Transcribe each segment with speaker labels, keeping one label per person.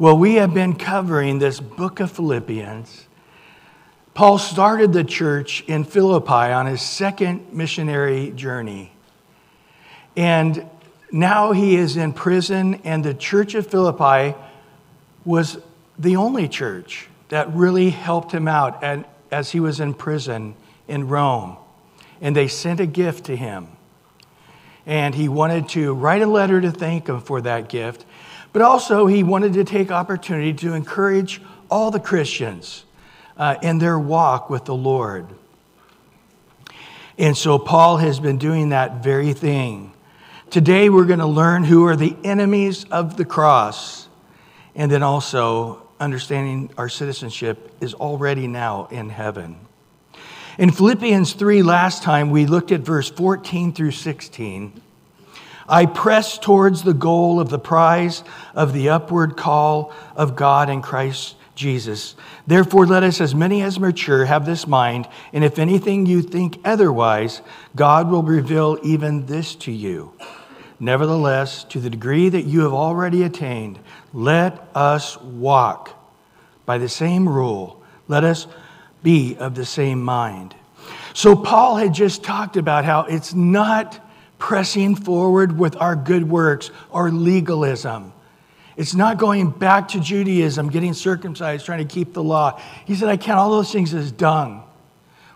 Speaker 1: Well, we have been covering this book of Philippians. Paul started the church in Philippi on his second missionary journey. And now he is in prison, and the church of Philippi was the only church that really helped him out as he was in prison in Rome. And they sent a gift to him. And he wanted to write a letter to thank him for that gift. But also, he wanted to take opportunity to encourage all the Christians uh, in their walk with the Lord. And so, Paul has been doing that very thing. Today, we're going to learn who are the enemies of the cross, and then also understanding our citizenship is already now in heaven. In Philippians 3, last time, we looked at verse 14 through 16. I press towards the goal of the prize of the upward call of God in Christ Jesus. Therefore, let us, as many as mature, have this mind, and if anything you think otherwise, God will reveal even this to you. Nevertheless, to the degree that you have already attained, let us walk by the same rule. Let us be of the same mind. So, Paul had just talked about how it's not pressing forward with our good works or legalism. It's not going back to Judaism, getting circumcised, trying to keep the law. He said, I count all those things as dung.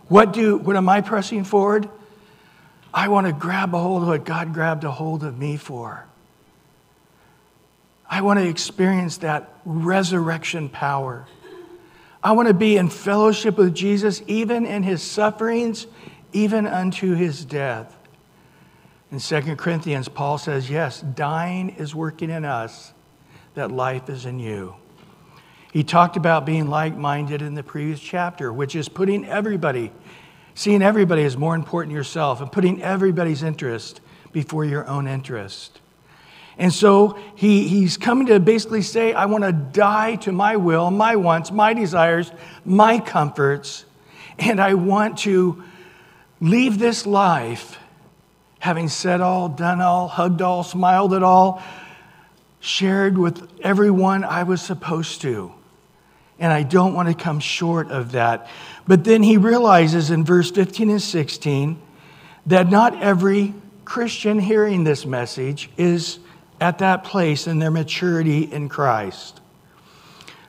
Speaker 1: What do what am I pressing forward? I want to grab a hold of what God grabbed a hold of me for. I want to experience that resurrection power. I want to be in fellowship with Jesus, even in his sufferings, even unto his death. In 2 Corinthians, Paul says, Yes, dying is working in us, that life is in you. He talked about being like minded in the previous chapter, which is putting everybody, seeing everybody as more important than yourself, and putting everybody's interest before your own interest. And so he, he's coming to basically say, I want to die to my will, my wants, my desires, my comforts, and I want to leave this life having said all, done all, hugged all, smiled at all, shared with everyone I was supposed to. And I don't want to come short of that. But then he realizes in verse 15 and 16 that not every Christian hearing this message is at that place in their maturity in Christ.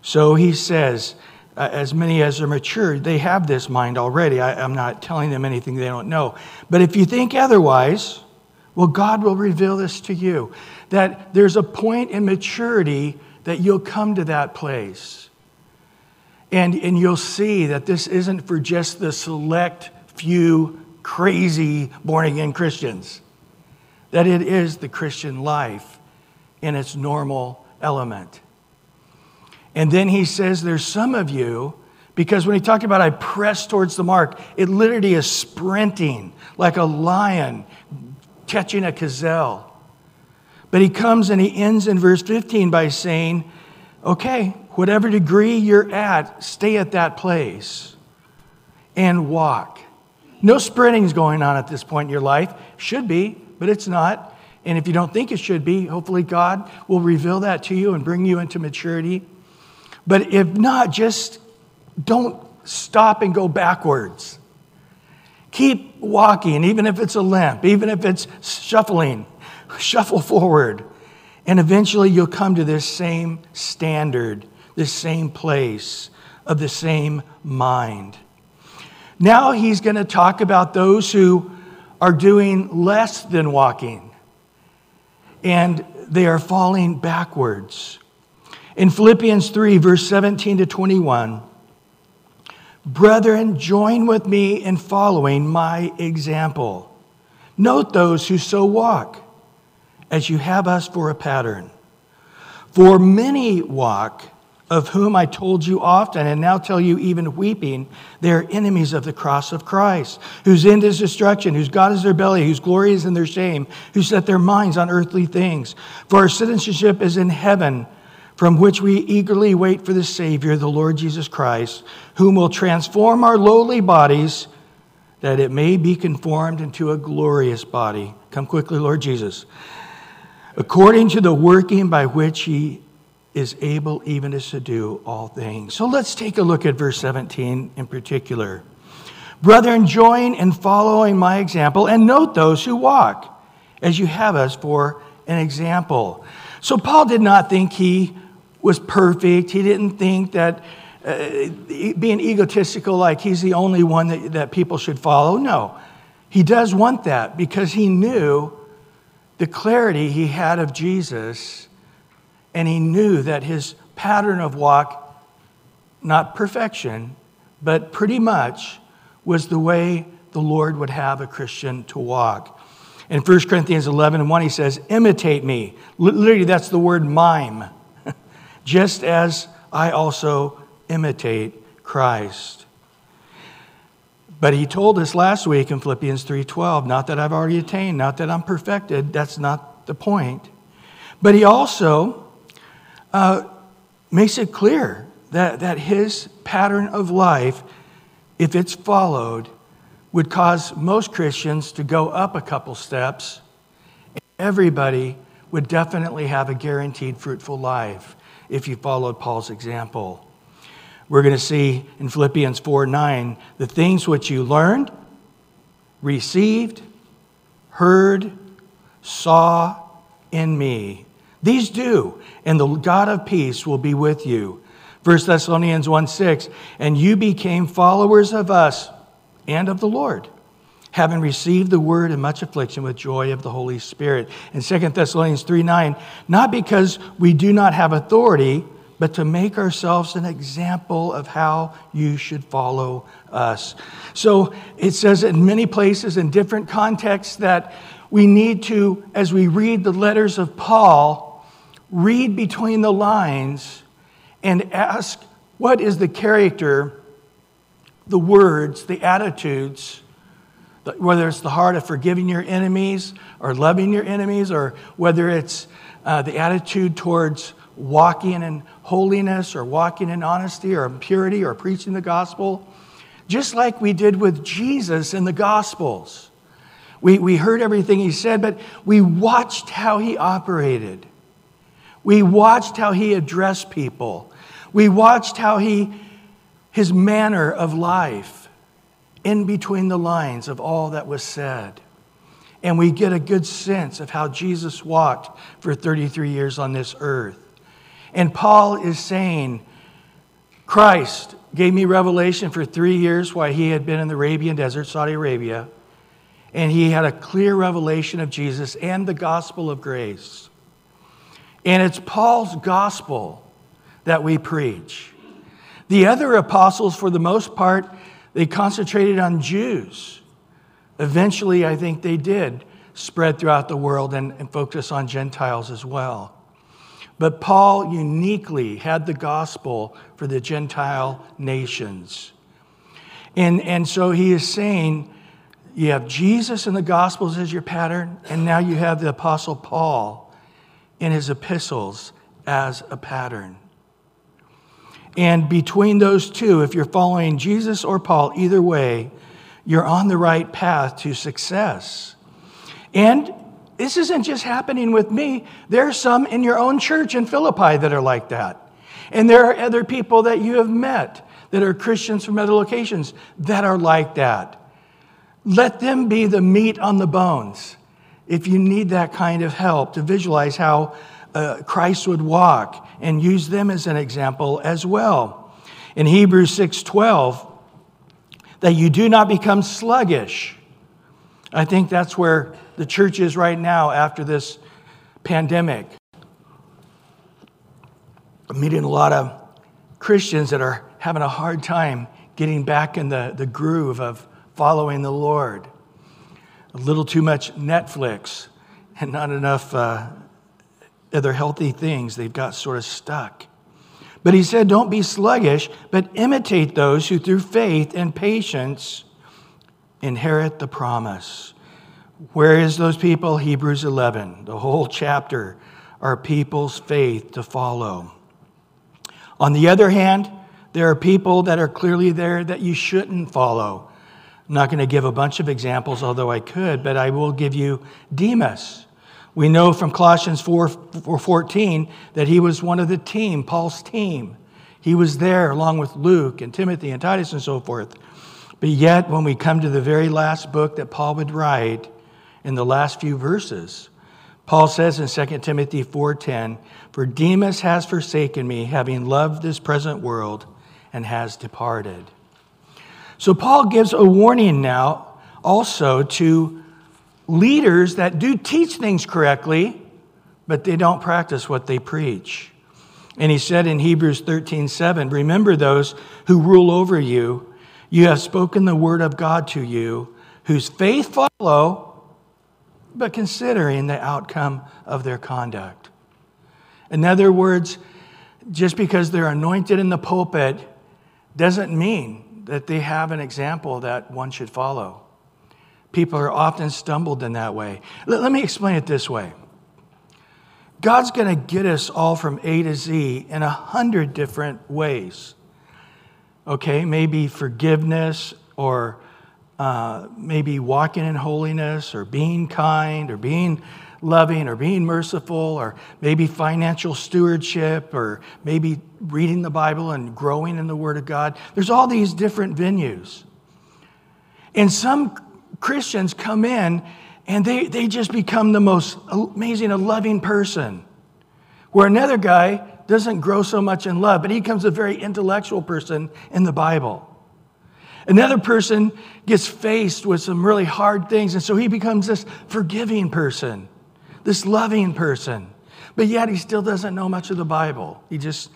Speaker 1: So he says, as many as are mature, they have this mind already. I, I'm not telling them anything they don't know. But if you think otherwise, well, God will reveal this to you. That there's a point in maturity that you'll come to that place. And, and you'll see that this isn't for just the select few crazy born again Christians, that it is the Christian life in its normal element. And then he says, There's some of you, because when he talked about I press towards the mark, it literally is sprinting like a lion catching a gazelle. But he comes and he ends in verse 15 by saying, Okay, whatever degree you're at, stay at that place and walk. No sprinting is going on at this point in your life. Should be, but it's not. And if you don't think it should be, hopefully God will reveal that to you and bring you into maturity. But if not, just don't stop and go backwards. Keep walking, even if it's a limp, even if it's shuffling, shuffle forward. And eventually you'll come to this same standard, this same place of the same mind. Now he's going to talk about those who are doing less than walking and they are falling backwards. In Philippians 3, verse 17 to 21, brethren, join with me in following my example. Note those who so walk, as you have us for a pattern. For many walk, of whom I told you often, and now tell you even weeping, they are enemies of the cross of Christ, whose end is destruction, whose God is their belly, whose glory is in their shame, who set their minds on earthly things. For our citizenship is in heaven from which we eagerly wait for the Savior, the Lord Jesus Christ, whom will transform our lowly bodies that it may be conformed into a glorious body. Come quickly, Lord Jesus. According to the working by which He is able even to subdue all things. So let's take a look at verse 17 in particular. Brethren, join in following my example and note those who walk as you have us for an example. So Paul did not think he was perfect. He didn't think that uh, being egotistical, like he's the only one that, that people should follow. No, he does want that because he knew the clarity he had of Jesus, and he knew that his pattern of walk, not perfection, but pretty much was the way the Lord would have a Christian to walk. In 1 Corinthians 11 and 1, he says, Imitate me. Literally, that's the word mime. Just as I also imitate Christ. But he told us last week in Philippians 3:12, not that I've already attained, not that I'm perfected, that's not the point. But he also uh, makes it clear that, that his pattern of life, if it's followed, would cause most Christians to go up a couple steps. And everybody would definitely have a guaranteed fruitful life if you followed Paul's example. We're going to see in Philippians 4 9 the things which you learned, received, heard, saw in me. These do, and the God of peace will be with you. 1 Thessalonians 1 6, and you became followers of us and of the Lord, having received the word in much affliction with joy of the Holy Spirit. In 2 Thessalonians 3 9, not because we do not have authority but to make ourselves an example of how you should follow us. So it says in many places, in different contexts, that we need to, as we read the letters of Paul, read between the lines and ask what is the character, the words, the attitudes, whether it's the heart of forgiving your enemies or loving your enemies, or whether it's uh, the attitude towards walking in holiness or walking in honesty or purity or preaching the gospel, just like we did with Jesus in the Gospels. We, we heard everything he said, but we watched how he operated. We watched how he addressed people. We watched how he, his manner of life in between the lines of all that was said. And we get a good sense of how Jesus walked for 33 years on this earth. And Paul is saying, Christ gave me revelation for three years while he had been in the Arabian desert, Saudi Arabia, and he had a clear revelation of Jesus and the gospel of grace. And it's Paul's gospel that we preach. The other apostles, for the most part, they concentrated on Jews. Eventually, I think they did spread throughout the world and, and focus on Gentiles as well. But Paul uniquely had the gospel for the Gentile nations. And, and so he is saying, you have Jesus in the Gospels as your pattern, and now you have the Apostle Paul in his epistles as a pattern. And between those two, if you're following Jesus or Paul, either way, you're on the right path to success. And this isn't just happening with me. There are some in your own church in Philippi that are like that. And there are other people that you have met that are Christians from other locations that are like that. Let them be the meat on the bones if you need that kind of help to visualize how uh, Christ would walk and use them as an example as well. In Hebrews 6:12 that you do not become sluggish. I think that's where the church is right now after this pandemic. I'm meeting a lot of Christians that are having a hard time getting back in the, the groove of following the Lord. A little too much Netflix and not enough uh, other healthy things. They've got sort of stuck. But he said, Don't be sluggish, but imitate those who through faith and patience inherit the promise. Where is those people? Hebrews 11. The whole chapter are people's faith to follow. On the other hand, there are people that are clearly there that you shouldn't follow. I'm not going to give a bunch of examples, although I could, but I will give you Demas. We know from Colossians 4, 4 14 that he was one of the team, Paul's team. He was there along with Luke and Timothy and Titus and so forth. But yet, when we come to the very last book that Paul would write, in the last few verses, Paul says in 2 Timothy 4:10, "For Demas has forsaken me, having loved this present world, and has departed." So Paul gives a warning now also to leaders that do teach things correctly, but they don't practice what they preach. And he said in Hebrews 13:7, "Remember those who rule over you. You have spoken the word of God to you, whose faith follow, but considering the outcome of their conduct." In other words, just because they're anointed in the pulpit doesn't mean that they have an example that one should follow. People are often stumbled in that way. Let, let me explain it this way God's going to get us all from A to Z in a hundred different ways. Okay, maybe forgiveness or uh, maybe walking in holiness or being kind or being loving or being merciful or maybe financial stewardship or maybe reading the Bible and growing in the Word of God. There's all these different venues. And some Christians come in and they, they just become the most amazing, a loving person. Where another guy doesn't grow so much in love, but he becomes a very intellectual person in the Bible. Another person gets faced with some really hard things, and so he becomes this forgiving person, this loving person. But yet he still doesn't know much of the Bible. He just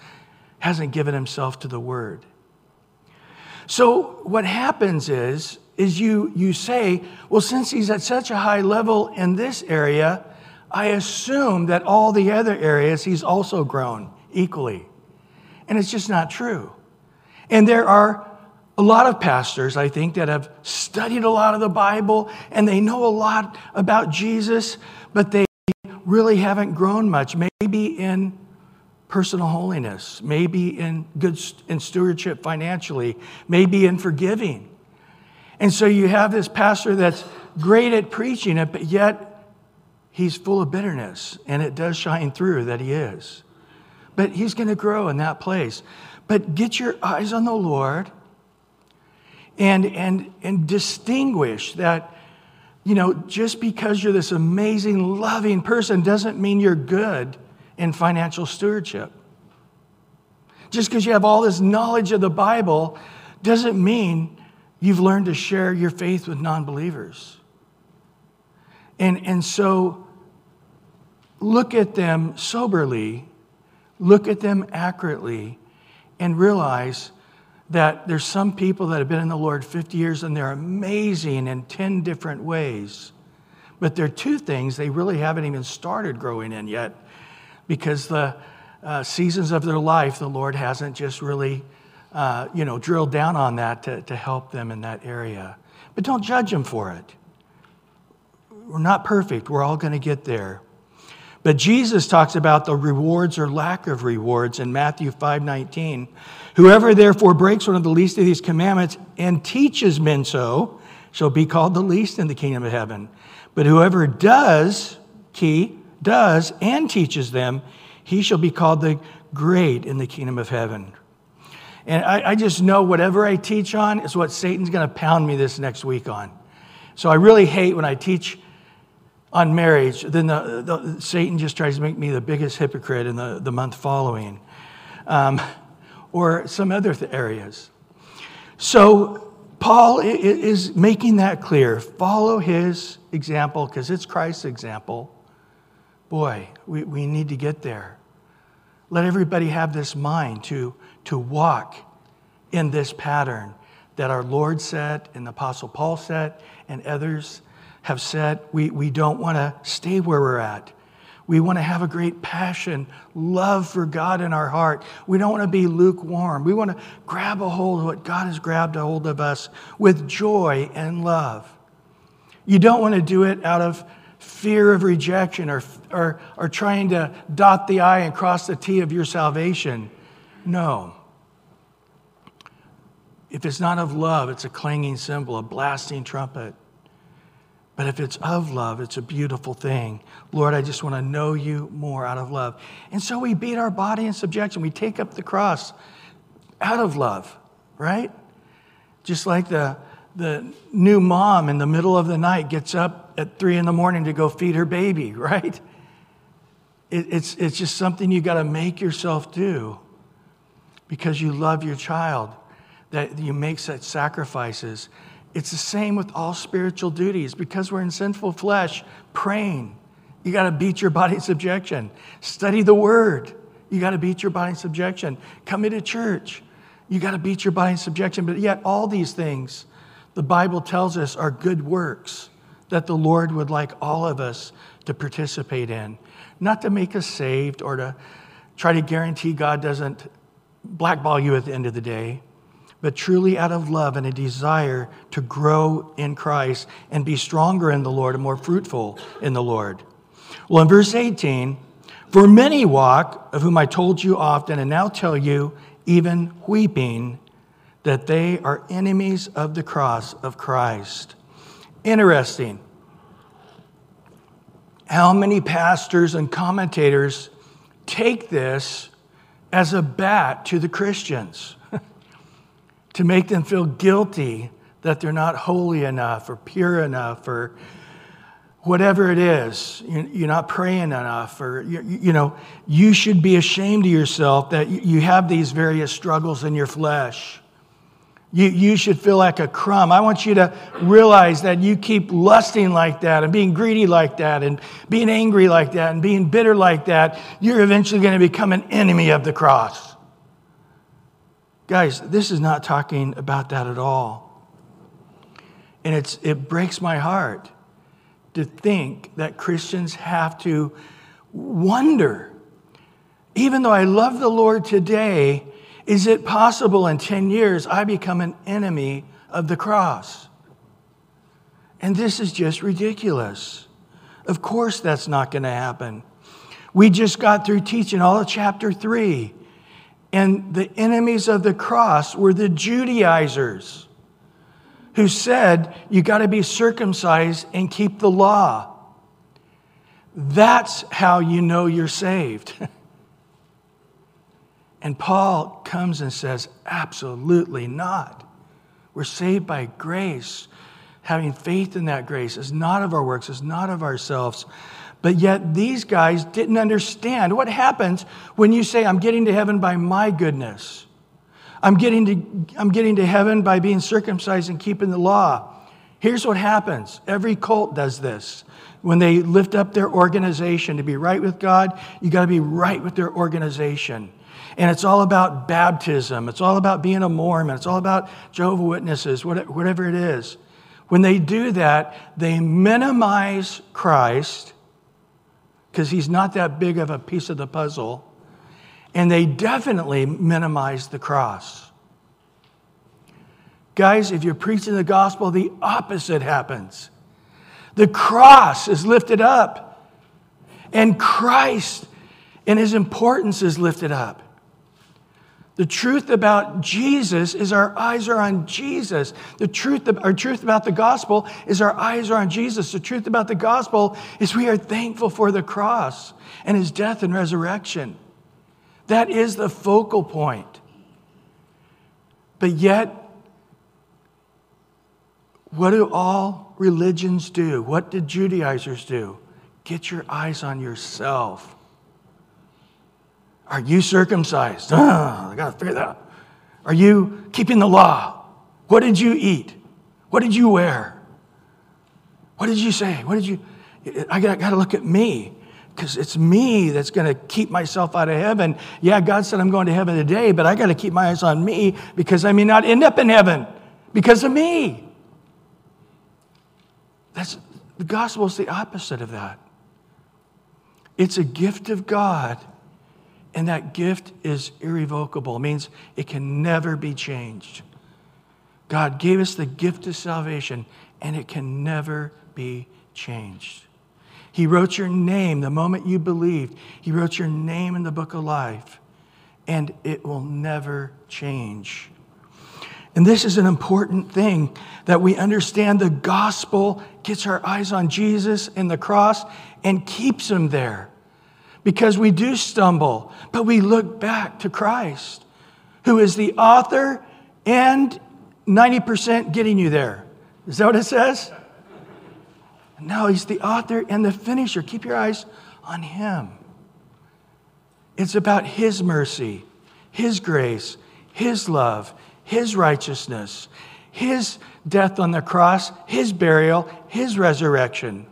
Speaker 1: hasn't given himself to the Word. So what happens is is you, you say, well, since he's at such a high level in this area, I assume that all the other areas he's also grown equally. And it's just not true. And there are a lot of pastors, I think, that have studied a lot of the Bible and they know a lot about Jesus, but they really haven't grown much. Maybe in personal holiness, maybe in good in stewardship financially, maybe in forgiving. And so you have this pastor that's great at preaching it, but yet he's full of bitterness, and it does shine through that he is. But he's going to grow in that place. But get your eyes on the Lord and, and, and distinguish that, you know, just because you're this amazing, loving person doesn't mean you're good in financial stewardship. Just because you have all this knowledge of the Bible doesn't mean You've learned to share your faith with non believers. And, and so look at them soberly, look at them accurately, and realize that there's some people that have been in the Lord 50 years and they're amazing in 10 different ways. But there are two things they really haven't even started growing in yet because the uh, seasons of their life, the Lord hasn't just really uh, you know, drill down on that to, to help them in that area. But don't judge them for it. We're not perfect. We're all going to get there. But Jesus talks about the rewards or lack of rewards in Matthew 5:19. Whoever therefore breaks one of the least of these commandments and teaches men so shall be called the least in the kingdom of heaven. But whoever does, key, does and teaches them, he shall be called the great in the kingdom of heaven. And I, I just know whatever I teach on is what Satan's going to pound me this next week on. So I really hate when I teach on marriage, then the, the, Satan just tries to make me the biggest hypocrite in the, the month following, um, or some other th- areas. So Paul is making that clear. Follow his example because it's Christ's example. Boy, we, we need to get there. Let everybody have this mind to to walk in this pattern that our Lord set and the Apostle Paul set and others have said. We, we don't want to stay where we're at. We want to have a great passion, love for God in our heart. We don't want to be lukewarm. We want to grab a hold of what God has grabbed a hold of us with joy and love. You don't want to do it out of fear of rejection or, or, or trying to dot the I and cross the T of your salvation. No. If it's not of love, it's a clanging cymbal, a blasting trumpet. But if it's of love, it's a beautiful thing. Lord, I just want to know you more out of love. And so we beat our body in subjection. We take up the cross out of love, right? Just like the, the new mom in the middle of the night gets up at three in the morning to go feed her baby, right? It, it's, it's just something you got to make yourself do because you love your child, that you make such sacrifices. It's the same with all spiritual duties. Because we're in sinful flesh, praying, you got to beat your body in subjection. Study the word, you got to beat your body in subjection. Come into church, you got to beat your body in subjection. But yet, all these things, the Bible tells us, are good works that the Lord would like all of us to participate in. Not to make us saved or to try to guarantee God doesn't blackball you at the end of the day, but truly out of love and a desire to grow in Christ and be stronger in the Lord and more fruitful in the Lord. Well, in verse 18, for many walk, of whom I told you often, and now tell you, even weeping, that they are enemies of the cross of Christ. Interesting. How many pastors and commentators take this as a bat to the Christians? To make them feel guilty that they're not holy enough or pure enough or whatever it is you're not praying enough or you know you should be ashamed of yourself that you have these various struggles in your flesh you, you should feel like a crumb. I want you to realize that you keep lusting like that and being greedy like that and being angry like that and being bitter like that. You're eventually going to become an enemy of the cross. Guys, this is not talking about that at all. And it's, it breaks my heart to think that Christians have to wonder, even though I love the Lord today, is it possible in 10 years I become an enemy of the cross? And this is just ridiculous. Of course, that's not going to happen. We just got through teaching all of chapter 3 and the enemies of the cross were the Judaizers who said, You got to be circumcised and keep the law. That's how you know you're saved. and Paul comes and says, Absolutely not. We're saved by grace. Having faith in that grace is not of our works, it's not of ourselves. But yet, these guys didn't understand what happens when you say, I'm getting to heaven by my goodness. I'm getting to, I'm getting to heaven by being circumcised and keeping the law. Here's what happens every cult does this. When they lift up their organization to be right with God, you got to be right with their organization. And it's all about baptism, it's all about being a Mormon, it's all about Jehovah Witnesses, whatever it is. When they do that, they minimize Christ because he's not that big of a piece of the puzzle. And they definitely minimize the cross. Guys, if you're preaching the gospel, the opposite happens. The cross is lifted up, and Christ and his importance is lifted up. The truth about Jesus is our eyes are on Jesus. The truth, our truth about the gospel is our eyes are on Jesus. The truth about the gospel is we are thankful for the cross and his death and resurrection. That is the focal point. But yet, what do all religions do? What did Judaizers do? Get your eyes on yourself. Are you circumcised? I got to figure that out. Are you keeping the law? What did you eat? What did you wear? What did you say? What did you? I got, got to look at me because it's me that's going to keep myself out of heaven. Yeah, God said I'm going to heaven today, but I got to keep my eyes on me because I may not end up in heaven because of me. That's the gospel is the opposite of that. It's a gift of God and that gift is irrevocable. It means it can never be changed. God gave us the gift of salvation, and it can never be changed. He wrote your name the moment you believed. He wrote your name in the book of life, and it will never change. And this is an important thing that we understand the gospel gets our eyes on Jesus and the cross and keeps him there. Because we do stumble, but we look back to Christ, who is the author and 90% getting you there. Is that what it says? No, he's the author and the finisher. Keep your eyes on him. It's about his mercy, his grace, his love, his righteousness, his death on the cross, his burial, his resurrection.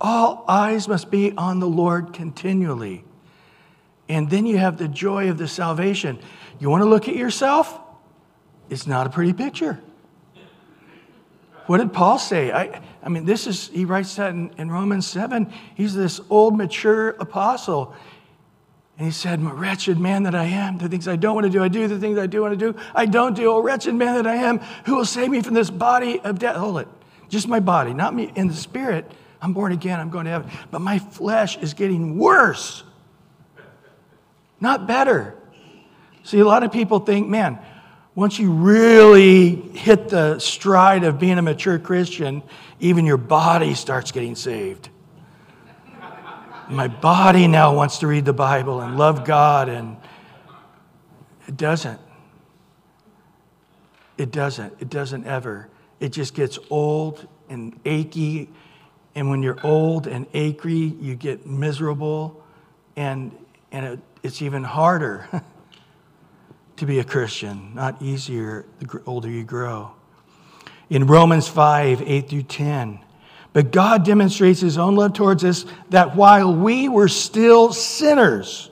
Speaker 1: All eyes must be on the Lord continually. And then you have the joy of the salvation. You want to look at yourself? It's not a pretty picture. What did Paul say? I, I mean, this is, he writes that in, in Romans 7. He's this old, mature apostle. And he said, Wretched man that I am, the things I don't want to do, I do. The things I do want to do, I don't do. Oh, wretched man that I am, who will save me from this body of death? Hold it. Just my body, not me. In the spirit, I'm born again, I'm going to heaven. But my flesh is getting worse, not better. See, a lot of people think, man, once you really hit the stride of being a mature Christian, even your body starts getting saved. My body now wants to read the Bible and love God, and it doesn't. It doesn't. It doesn't ever. It just gets old and achy. And when you're old and achy, you get miserable, and, and it, it's even harder. to be a Christian, not easier the older you grow. In Romans 5 8 through 10, but God demonstrates his own love towards us that while we were still sinners,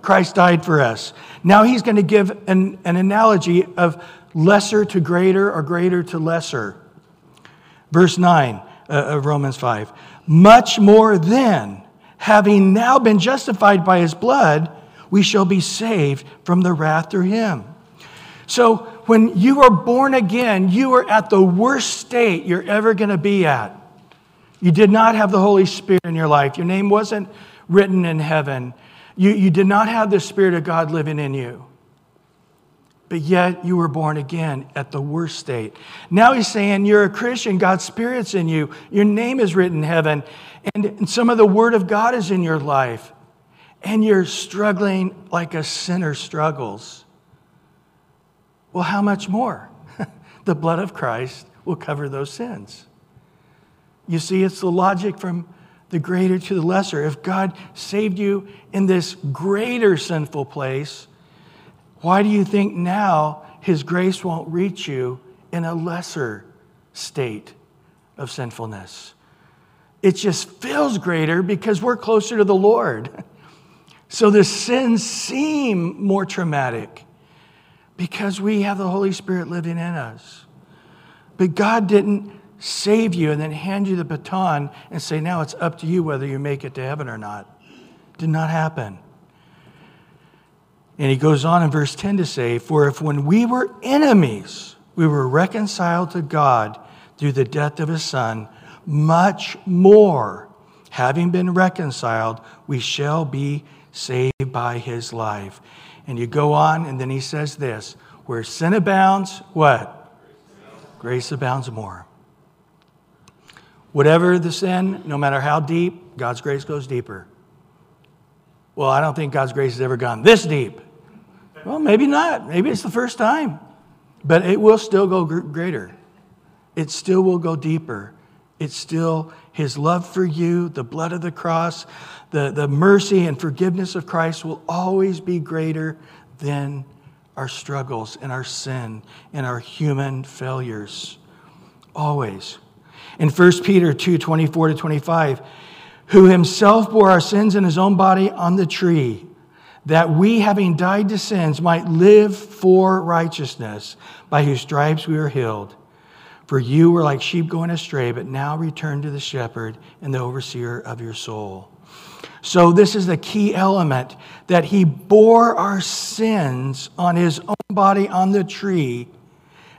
Speaker 1: Christ died for us. Now he's going to give an, an analogy of lesser to greater or greater to lesser. Verse 9 uh, of Romans 5 Much more then, having now been justified by his blood, we shall be saved from the wrath through him. So when you are born again, you are at the worst state you're ever going to be at. You did not have the Holy Spirit in your life. Your name wasn't written in heaven. You, you did not have the Spirit of God living in you. But yet you were born again at the worst state. Now he's saying you're a Christian, God's Spirit's in you, your name is written in heaven, and some of the Word of God is in your life and you're struggling like a sinner struggles. Well, how much more? the blood of Christ will cover those sins. You see, it's the logic from the greater to the lesser. If God saved you in this greater sinful place, why do you think now His grace won't reach you in a lesser state of sinfulness? It just feels greater because we're closer to the Lord. So the sins seem more traumatic because we have the Holy Spirit living in us. But God didn't save you and then hand you the baton and say, now it's up to you whether you make it to heaven or not. Did not happen. And he goes on in verse 10 to say, For if when we were enemies, we were reconciled to God through the death of his son, much more, having been reconciled, we shall be saved by his life. And you go on, and then he says this where sin abounds, what? Grace abounds more. Whatever the sin, no matter how deep, God's grace goes deeper. Well, I don't think God's grace has ever gone this deep. Well, maybe not. Maybe it's the first time. But it will still go greater. It still will go deeper. It's still his love for you, the blood of the cross, the, the mercy and forgiveness of Christ will always be greater than our struggles and our sin and our human failures. Always. In 1 Peter 2 24 to 25, who himself bore our sins in his own body on the tree, that we, having died to sins, might live for righteousness, by whose stripes we are healed. For you were like sheep going astray, but now return to the shepherd and the overseer of your soul. So, this is the key element that he bore our sins on his own body on the tree.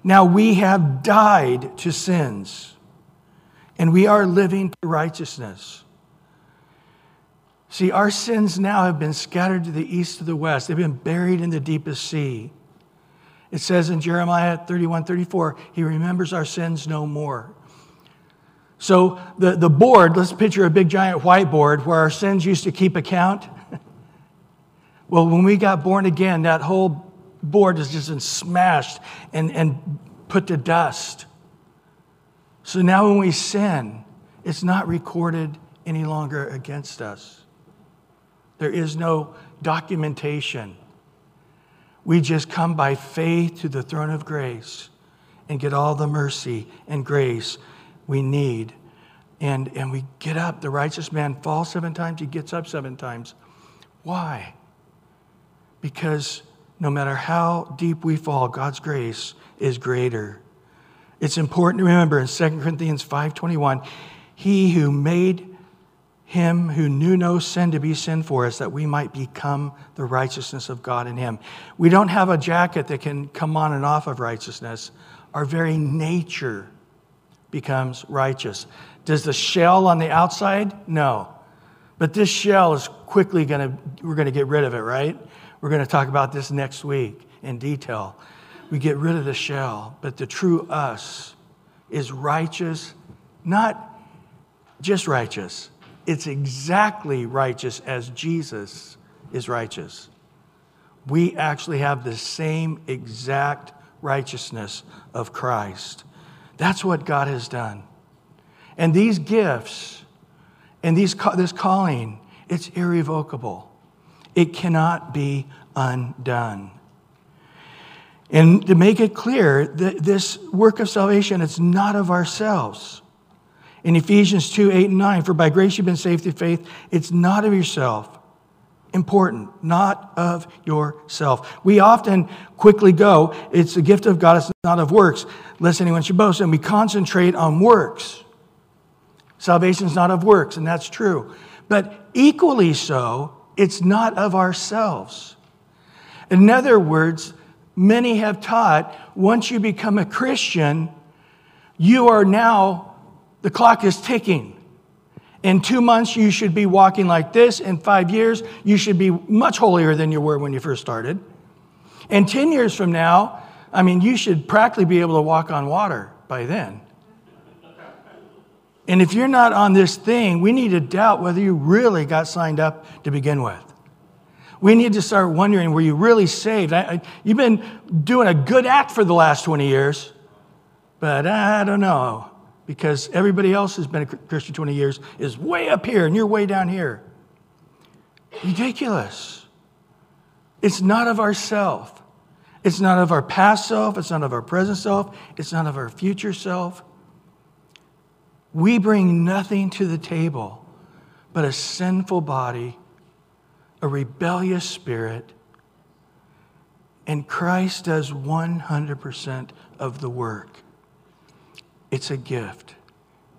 Speaker 1: Now we have died to sins, and we are living to righteousness. See, our sins now have been scattered to the east to the west, they've been buried in the deepest sea. It says in Jeremiah 31 34, He remembers our sins no more. So the, the board, let's picture a big giant whiteboard where our sins used to keep account. well, when we got born again, that whole board has just been smashed and, and put to dust. So now when we sin, it's not recorded any longer against us. There is no documentation. We just come by faith to the throne of grace and get all the mercy and grace we need. And, and we get up. The righteous man falls seven times, he gets up seven times. Why? Because no matter how deep we fall, God's grace is greater. It's important to remember in 2 Corinthians 5:21, he who made him who knew no sin to be sin for us that we might become the righteousness of God in him. We don't have a jacket that can come on and off of righteousness. Our very nature becomes righteous. Does the shell on the outside? No. But this shell is quickly going to, we're going to get rid of it, right? We're going to talk about this next week in detail. We get rid of the shell, but the true us is righteous, not just righteous, it's exactly righteous as Jesus is righteous. We actually have the same exact righteousness of Christ. That's what God has done. And these gifts and these, this calling, it's irrevocable. It cannot be undone. And to make it clear, this work of salvation, it's not of ourselves. In Ephesians 2 8 and 9, for by grace you've been saved through faith, it's not of yourself. Important, not of yourself. We often quickly go, it's a gift of God, it's not of works, lest anyone should boast. And we concentrate on works. Salvation is not of works, and that's true. But equally so, it's not of ourselves. In other words, many have taught once you become a Christian, you are now, the clock is ticking. In two months, you should be walking like this. In five years, you should be much holier than you were when you first started. And 10 years from now, I mean, you should practically be able to walk on water by then. And if you're not on this thing, we need to doubt whether you really got signed up to begin with. We need to start wondering were you really saved? I, I, you've been doing a good act for the last 20 years, but I don't know because everybody else who's been a Christian 20 years is way up here and you're way down here. Ridiculous. It's not of ourself. It's not of our past self. It's not of our present self. It's not of our future self. We bring nothing to the table but a sinful body, a rebellious spirit, and Christ does 100% of the work. It's a gift,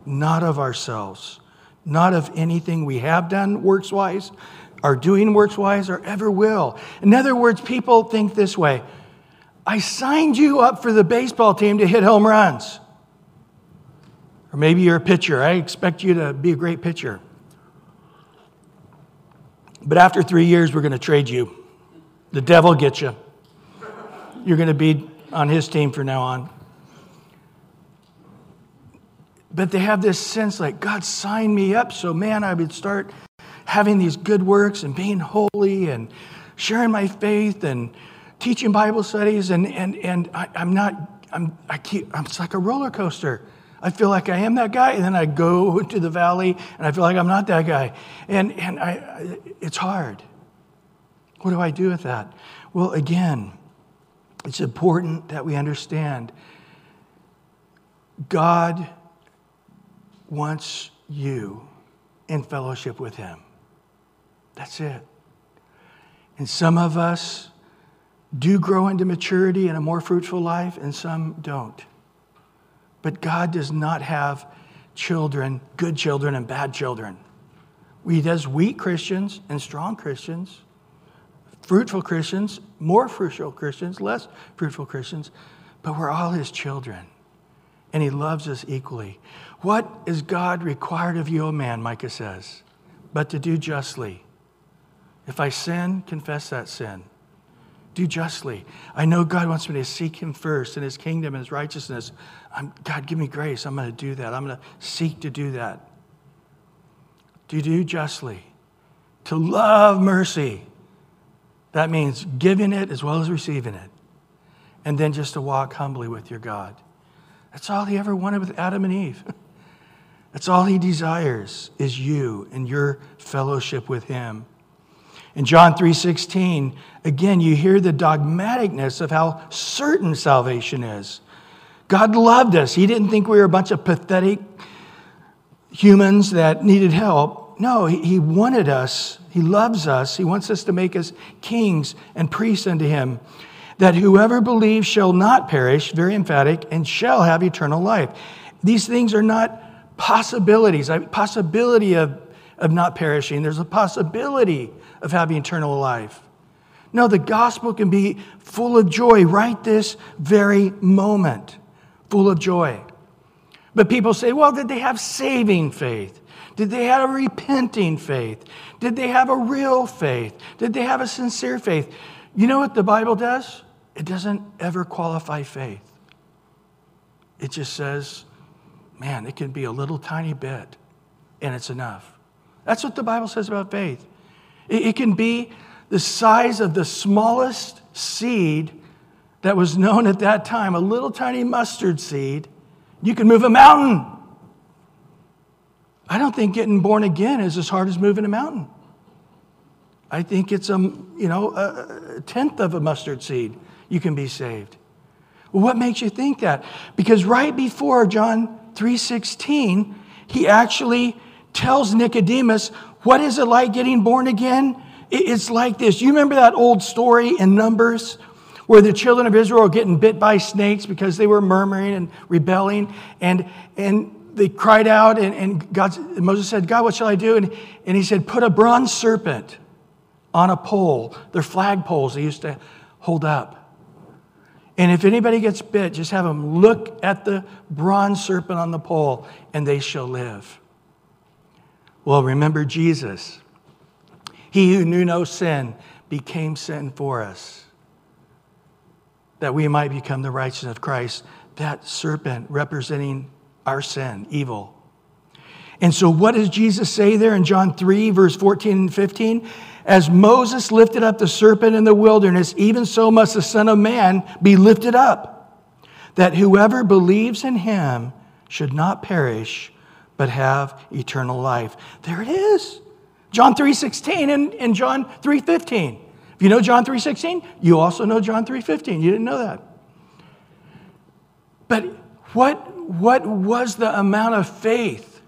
Speaker 1: not of ourselves, not of anything we have done works wise, are doing works wise, or ever will. In other words, people think this way I signed you up for the baseball team to hit home runs. Or maybe you're a pitcher. I expect you to be a great pitcher. But after three years, we're going to trade you. The devil gets you. You're going to be on his team from now on. But they have this sense like, God signed me up, so man, I would start having these good works and being holy and sharing my faith and teaching Bible studies. And, and, and I, am not, I'm, I keep, I'm, it's like a roller coaster. I feel like I am that guy, and then I go to the valley, and I feel like I'm not that guy. And, and I, it's hard. What do I do with that? Well, again, it's important that we understand God wants you in fellowship with Him. That's it. And some of us do grow into maturity and a more fruitful life, and some don't. But God does not have children, good children and bad children. He does weak Christians and strong Christians, fruitful Christians, more fruitful Christians, less fruitful Christians, but we're all his children. And he loves us equally. What is God required of you, O man, Micah says, but to do justly? If I sin, confess that sin. do justly. I know God wants me to seek Him first in His kingdom and His righteousness. I'm, God, give me grace. I'm going to do that. I'm going to seek to do that. To do justly, to love mercy. That means giving it as well as receiving it. And then just to walk humbly with your God. That's all He ever wanted with Adam and Eve. That's all He desires is you and your fellowship with Him. In John 3:16, again you hear the dogmaticness of how certain salvation is. God loved us. He didn't think we were a bunch of pathetic humans that needed help. No, he wanted us. He loves us. He wants us to make us kings and priests unto him. That whoever believes shall not perish, very emphatic, and shall have eternal life. These things are not possibilities, a possibility of, of not perishing. There's a possibility of having eternal life. No, the gospel can be full of joy right this very moment, full of joy. But people say, well, did they have saving faith? Did they have a repenting faith? Did they have a real faith? Did they have a sincere faith? You know what the Bible does? It doesn't ever qualify faith. It just says, man, it can be a little tiny bit, and it's enough. That's what the Bible says about faith. It can be the size of the smallest seed that was known at that time, a little tiny mustard seed. You can move a mountain. I don't think getting born again is as hard as moving a mountain. I think it's a, you know, a tenth of a mustard seed you can be saved. Well, what makes you think that? Because right before John 3:16, he actually tells Nicodemus what is it like getting born again? It's like this. You remember that old story in Numbers where the children of Israel were getting bit by snakes because they were murmuring and rebelling, and, and they cried out, and, and God, Moses said, God, what shall I do? And, and he said, Put a bronze serpent on a pole. They're flag poles they used to hold up. And if anybody gets bit, just have them look at the bronze serpent on the pole, and they shall live. Well, remember Jesus. He who knew no sin became sin for us, that we might become the righteousness of Christ. That serpent representing our sin, evil. And so, what does Jesus say there in John 3, verse 14 and 15? As Moses lifted up the serpent in the wilderness, even so must the Son of Man be lifted up, that whoever believes in him should not perish but have eternal life. There it is. John 3.16 and, and John 3.15. If you know John 3.16, you also know John 3.15. You didn't know that. But what, what was the amount of faith?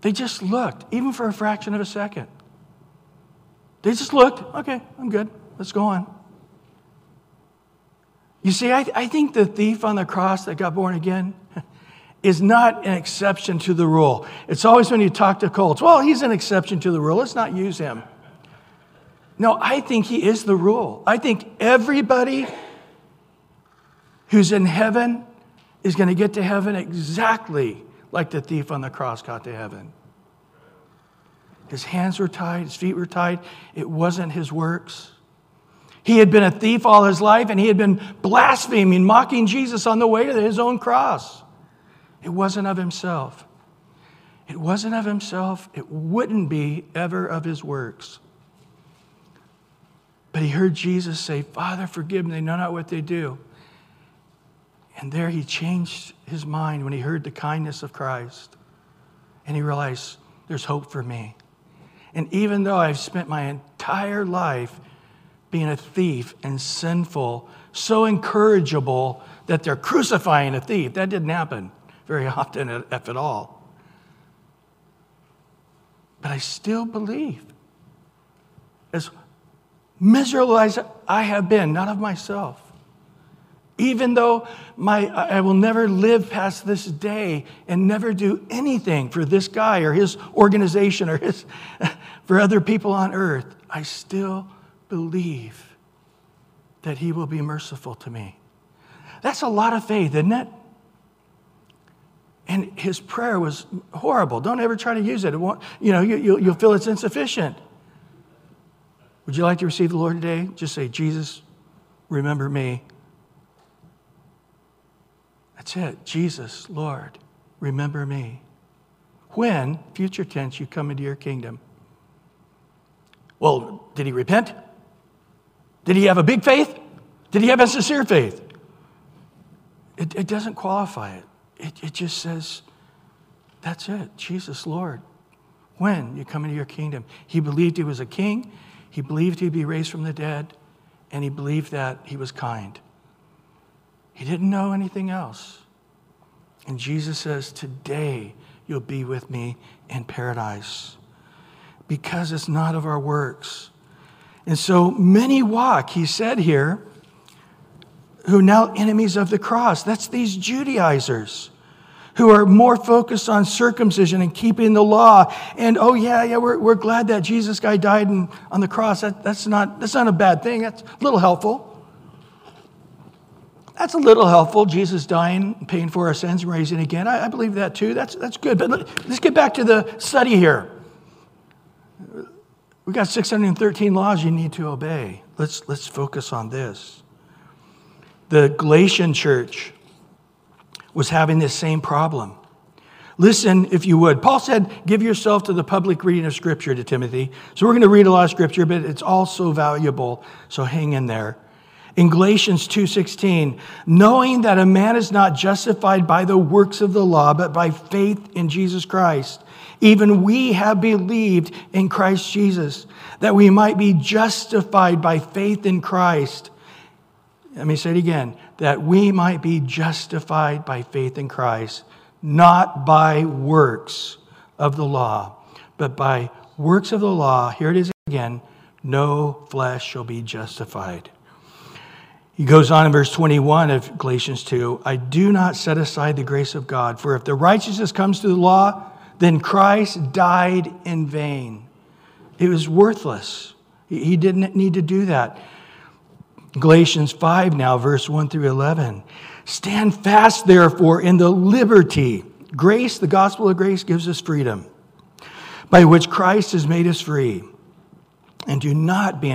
Speaker 1: They just looked, even for a fraction of a second. They just looked, okay, I'm good. Let's go on. You see, I, I think the thief on the cross that got born again, is not an exception to the rule. It's always when you talk to cults, well, he's an exception to the rule. Let's not use him. No, I think he is the rule. I think everybody who's in heaven is going to get to heaven exactly like the thief on the cross got to heaven. His hands were tied, his feet were tied. It wasn't his works. He had been a thief all his life and he had been blaspheming, mocking Jesus on the way to his own cross. It wasn't of himself. It wasn't of himself. It wouldn't be ever of his works. But he heard Jesus say, Father, forgive them. They know not what they do. And there he changed his mind when he heard the kindness of Christ. And he realized there's hope for me. And even though I've spent my entire life being a thief and sinful, so incorrigible that they're crucifying a thief, that didn't happen very often, if at all. But I still believe, as miserable as I have been, not of myself, even though my, I will never live past this day and never do anything for this guy or his organization or his, for other people on earth, I still believe that he will be merciful to me. That's a lot of faith, isn't it? And his prayer was horrible. Don't ever try to use it. It won't, you know, you, will you'll feel it's insufficient. Would you like to receive the Lord today? Just say, Jesus, remember me. That's it. Jesus, Lord, remember me. When, future tense, you come into your kingdom. Well, did he repent? Did he have a big faith? Did he have a sincere faith? It, it doesn't qualify it. it. It just says, that's it, Jesus, Lord. When you come into your kingdom, he believed he was a king, he believed he'd be raised from the dead, and he believed that he was kind. He didn't know anything else. And Jesus says, Today you'll be with me in paradise because it's not of our works. And so many walk, he said here, who are now enemies of the cross. That's these Judaizers who are more focused on circumcision and keeping the law. And oh, yeah, yeah, we're, we're glad that Jesus guy died on the cross. That, that's, not, that's not a bad thing. That's a little helpful. That's a little helpful. Jesus dying, paying for our sins, and raising again. I, I believe that too. That's, that's good. But let, let's get back to the study here. We've got 613 laws you need to obey. Let's, let's focus on this. The Galatian church was having this same problem. Listen, if you would. Paul said, Give yourself to the public reading of Scripture to Timothy. So we're going to read a lot of Scripture, but it's all so valuable. So hang in there. In Galatians 2:16, knowing that a man is not justified by the works of the law, but by faith in Jesus Christ. Even we have believed in Christ Jesus, that we might be justified by faith in Christ. Let me say it again that we might be justified by faith in Christ, not by works of the law, but by works of the law. Here it is again no flesh shall be justified. He goes on in verse 21 of Galatians 2 I do not set aside the grace of God, for if the righteousness comes through the law, then Christ died in vain. It was worthless. He didn't need to do that. Galatians 5 now, verse 1 through 11. Stand fast, therefore, in the liberty. Grace, the gospel of grace, gives us freedom, by which Christ has made us free. And do not be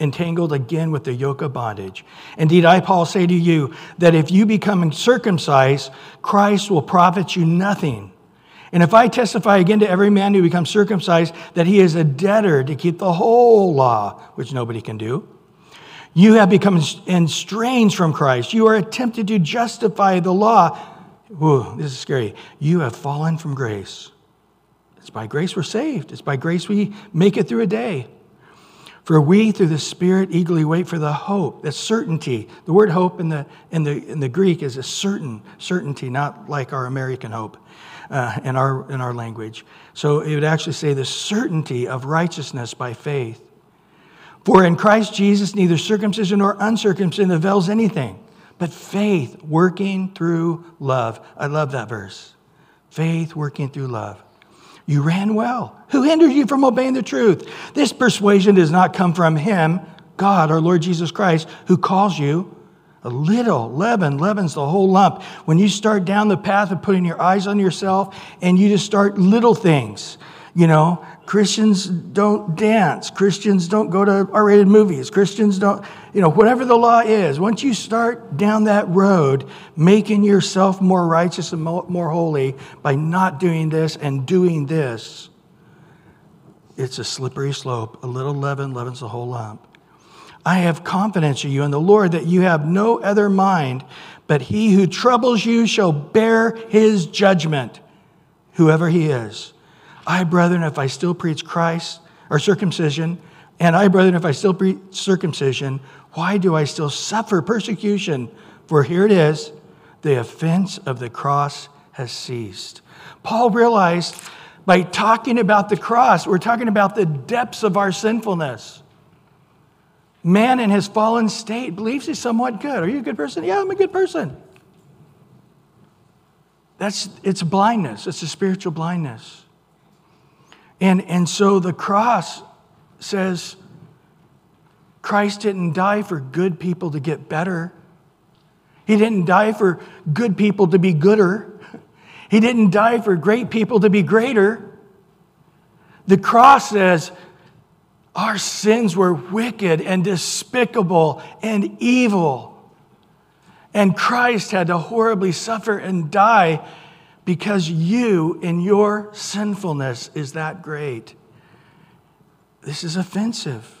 Speaker 1: entangled again with the yoke of bondage. Indeed, I, Paul, say to you that if you become circumcised, Christ will profit you nothing. And if I testify again to every man who becomes circumcised that he is a debtor to keep the whole law, which nobody can do, you have become estranged from Christ. You are attempted to justify the law. This is scary. You have fallen from grace. It's by grace we're saved. It's by grace we make it through a day. For we, through the Spirit, eagerly wait for the hope, the certainty. The word hope in the, in the, in the Greek is a certain certainty, not like our American hope uh, in, our, in our language. So it would actually say the certainty of righteousness by faith. For in Christ Jesus, neither circumcision nor uncircumcision avails anything, but faith working through love. I love that verse. Faith working through love. You ran well. Who hindered you from obeying the truth? This persuasion does not come from Him, God, our Lord Jesus Christ, who calls you a little leaven leavens the whole lump. When you start down the path of putting your eyes on yourself and you just start little things, you know, Christians don't dance. Christians don't go to R rated movies. Christians don't, you know, whatever the law is, once you start down that road, making yourself more righteous and more holy by not doing this and doing this, it's a slippery slope. A little leaven leavens the whole lump. I have confidence in you in the Lord that you have no other mind, but he who troubles you shall bear his judgment, whoever he is. I, brethren, if I still preach Christ or circumcision, and I, brethren, if I still preach circumcision, why do I still suffer persecution? For here it is the offense of the cross has ceased. Paul realized by talking about the cross, we're talking about the depths of our sinfulness. Man in his fallen state believes he's somewhat good. Are you a good person? Yeah, I'm a good person. That's it's blindness, it's a spiritual blindness. And, and so the cross says Christ didn't die for good people to get better. He didn't die for good people to be gooder. He didn't die for great people to be greater. The cross says, Our sins were wicked and despicable and evil. And Christ had to horribly suffer and die because you, in your sinfulness, is that great. This is offensive.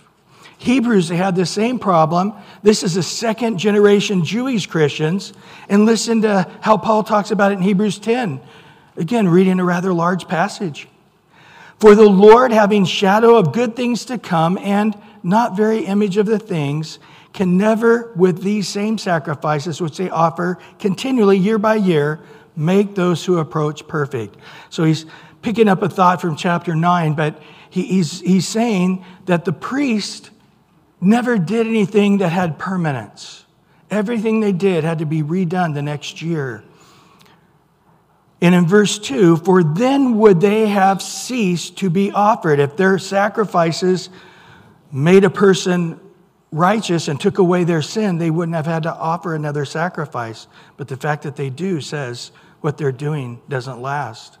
Speaker 1: Hebrews, they had the same problem. This is a second generation Jewish Christians. And listen to how Paul talks about it in Hebrews 10. Again, reading a rather large passage. For the Lord, having shadow of good things to come and not very image of the things, can never, with these same sacrifices which they offer continually year by year, make those who approach perfect. So he's picking up a thought from chapter 9, but he, he's, he's saying that the priest never did anything that had permanence. Everything they did had to be redone the next year. And in verse 2, for then would they have ceased to be offered. If their sacrifices made a person righteous and took away their sin, they wouldn't have had to offer another sacrifice. But the fact that they do says what they're doing doesn't last.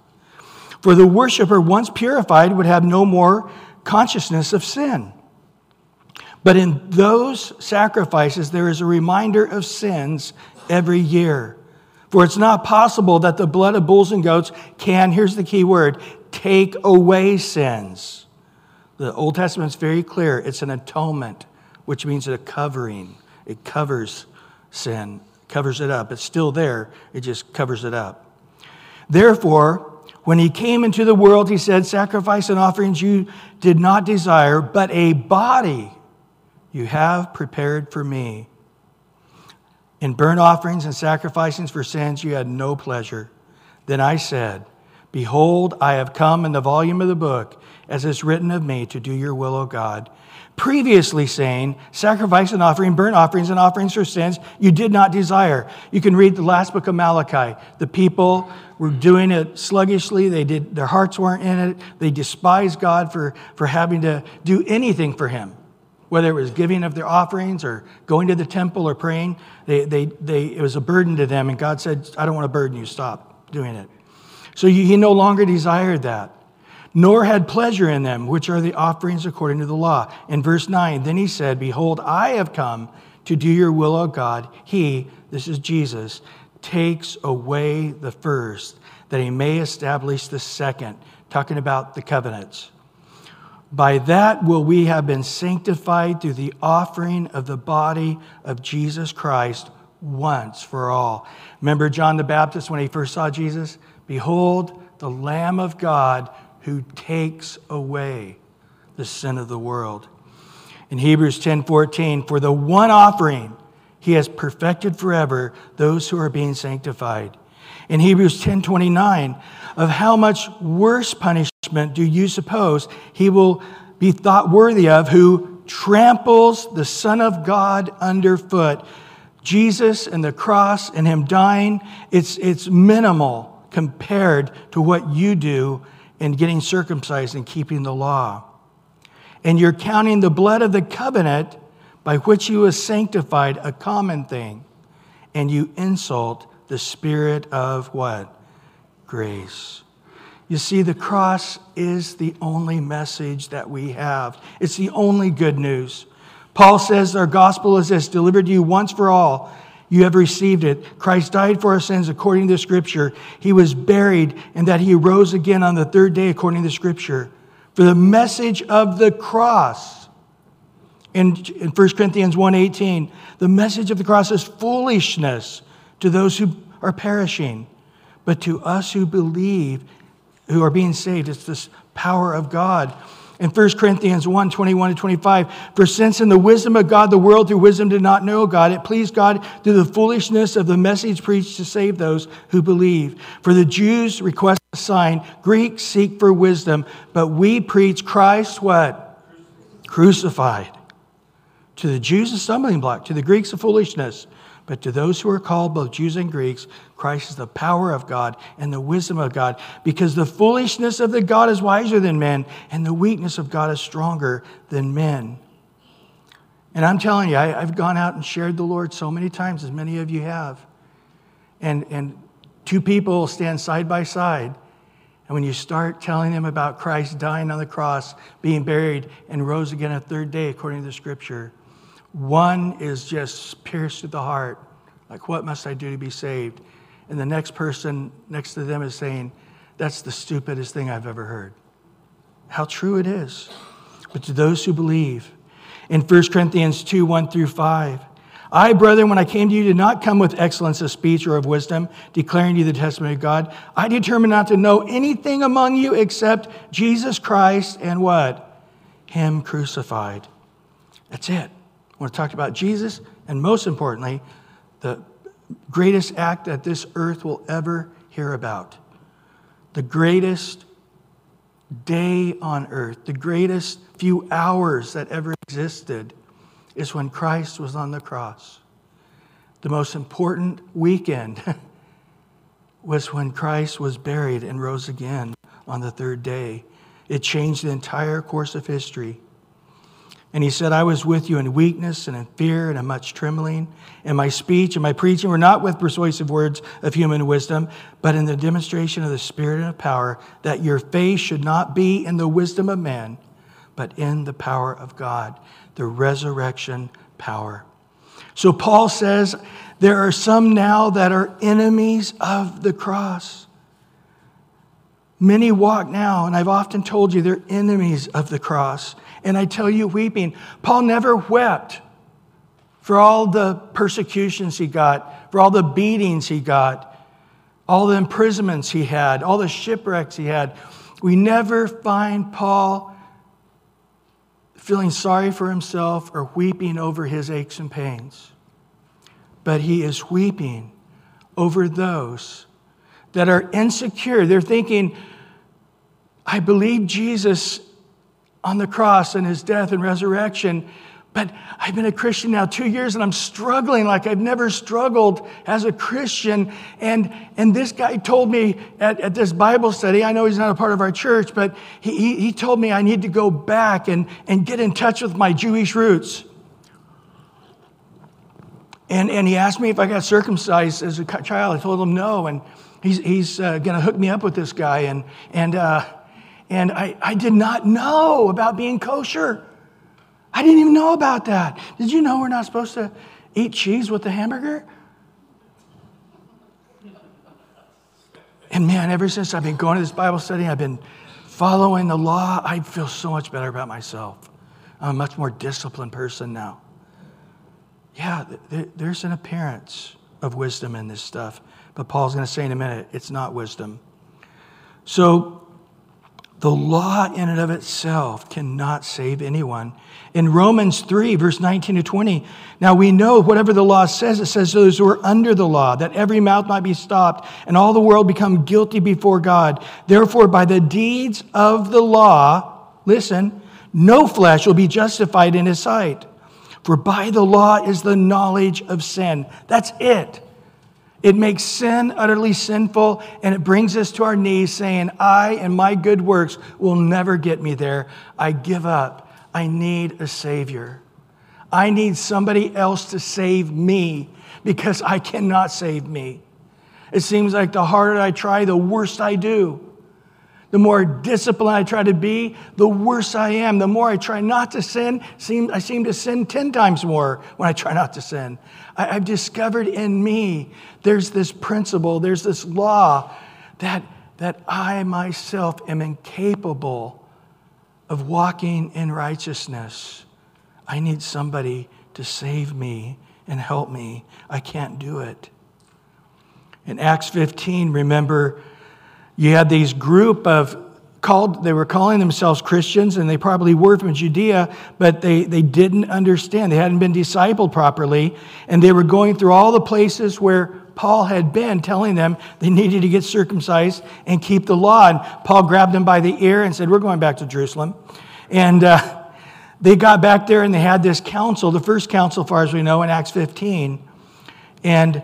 Speaker 1: For the worshiper, once purified, would have no more consciousness of sin. But in those sacrifices, there is a reminder of sins every year. For it's not possible that the blood of bulls and goats can, here's the key word, take away sins. The Old Testament is very clear. It's an atonement, which means a covering. It covers sin, covers it up. It's still there, it just covers it up. Therefore, when he came into the world, he said, Sacrifice and offerings you did not desire, but a body you have prepared for me. In burnt offerings and sacrifices for sins, you had no pleasure. Then I said, Behold, I have come in the volume of the book, as is written of me, to do your will, O God. Previously saying, Sacrifice and offering, burnt offerings and offerings for sins, you did not desire. You can read the last book of Malachi. The people were doing it sluggishly, they did, their hearts weren't in it. They despised God for, for having to do anything for Him whether it was giving of their offerings or going to the temple or praying, they, they, they, it was a burden to them. And God said, I don't want to burden you. Stop doing it. So he no longer desired that, nor had pleasure in them, which are the offerings according to the law. In verse 9, then he said, Behold, I have come to do your will, O God. He, this is Jesus, takes away the first, that he may establish the second, talking about the covenants. By that will we have been sanctified through the offering of the body of Jesus Christ once for all. Remember John the Baptist when he first saw Jesus? Behold, the Lamb of God who takes away the sin of the world. In Hebrews 10:14, for the one offering he has perfected forever those who are being sanctified. In Hebrews 10:29, of how much worse punishment do you suppose he will be thought worthy of who tramples the Son of God underfoot? Jesus and the cross and him dying, it's, it's minimal compared to what you do in getting circumcised and keeping the law. And you're counting the blood of the covenant by which he was sanctified a common thing, and you insult the spirit of what? Grace. You see, the cross is the only message that we have. It's the only good news. Paul says our gospel is this delivered to you once for all. You have received it. Christ died for our sins according to scripture. He was buried and that he rose again on the third day according to scripture. For the message of the cross in, in 1 Corinthians 1:18, the message of the cross is foolishness to those who are perishing, but to us who believe, who are being saved, it's this power of God. In 1 Corinthians 1 21 to 25, for since in the wisdom of God, the world through wisdom did not know God, it pleased God through the foolishness of the message preached to save those who believe. For the Jews request a sign, Greeks seek for wisdom, but we preach Christ what? Crucified. To the Jews, a stumbling block, to the Greeks, a foolishness. But to those who are called, both Jews and Greeks, Christ is the power of God and the wisdom of God, because the foolishness of the God is wiser than men, and the weakness of God is stronger than men. And I'm telling you, I, have gone out and shared the Lord so many times, as many of you have. And, and two people stand side by side, And when you start telling them about Christ dying on the cross, being buried, and rose again a third day, according to the scripture, one is just pierced to the heart. Like, what must I do to be saved? And the next person next to them is saying, That's the stupidest thing I've ever heard. How true it is. But to those who believe, in 1 Corinthians 2 1 through 5, I, brethren, when I came to you, did not come with excellence of speech or of wisdom, declaring to you the testimony of God. I determined not to know anything among you except Jesus Christ and what? Him crucified. That's it. Want to talk about Jesus, and most importantly, the greatest act that this earth will ever hear about. The greatest day on earth, the greatest few hours that ever existed is when Christ was on the cross. The most important weekend was when Christ was buried and rose again on the third day. It changed the entire course of history. And he said, I was with you in weakness and in fear and in much trembling. And my speech and my preaching were not with persuasive words of human wisdom, but in the demonstration of the Spirit and of power, that your faith should not be in the wisdom of man, but in the power of God, the resurrection power. So Paul says, there are some now that are enemies of the cross. Many walk now, and I've often told you they're enemies of the cross. And I tell you, weeping. Paul never wept for all the persecutions he got, for all the beatings he got, all the imprisonments he had, all the shipwrecks he had. We never find Paul feeling sorry for himself or weeping over his aches and pains. But he is weeping over those that are insecure. They're thinking, I believe Jesus on the cross and his death and resurrection. But I've been a Christian now two years and I'm struggling like I've never struggled as a Christian. And, and this guy told me at, at this Bible study, I know he's not a part of our church, but he, he, he told me I need to go back and, and get in touch with my Jewish roots. And, and he asked me if I got circumcised as a child. I told him no. And he's, he's uh, going to hook me up with this guy. And, and, uh, and I, I did not know about being kosher. I didn't even know about that. Did you know we're not supposed to eat cheese with the hamburger? And man, ever since I've been going to this Bible study, I've been following the law, I feel so much better about myself. I'm a much more disciplined person now. Yeah, there's an appearance of wisdom in this stuff, but Paul's going to say in a minute, it's not wisdom. So the law in and of itself cannot save anyone. In Romans 3, verse 19 to 20, now we know whatever the law says, it says those who are under the law, that every mouth might be stopped and all the world become guilty before God. Therefore, by the deeds of the law, listen, no flesh will be justified in his sight. For by the law is the knowledge of sin. That's it. It makes sin utterly sinful, and it brings us to our knees saying, I and my good works will never get me there. I give up. I need a Savior. I need somebody else to save me because I cannot save me. It seems like the harder I try, the worse I do. The more disciplined I try to be, the worse I am. The more I try not to sin, seem, I seem to sin 10 times more when I try not to sin. I've discovered in me there's this principle, there's this law that, that I myself am incapable of walking in righteousness. I need somebody to save me and help me. I can't do it. In Acts 15, remember, you had these group of called they were calling themselves christians and they probably were from judea but they, they didn't understand. They hadn't been discipled properly and they were going through all the places where paul had been telling them they needed to get circumcised and keep the law. And paul grabbed them by the ear and said we're going back to jerusalem. And uh, they got back there and they had this council the first council far as we know in acts 15 and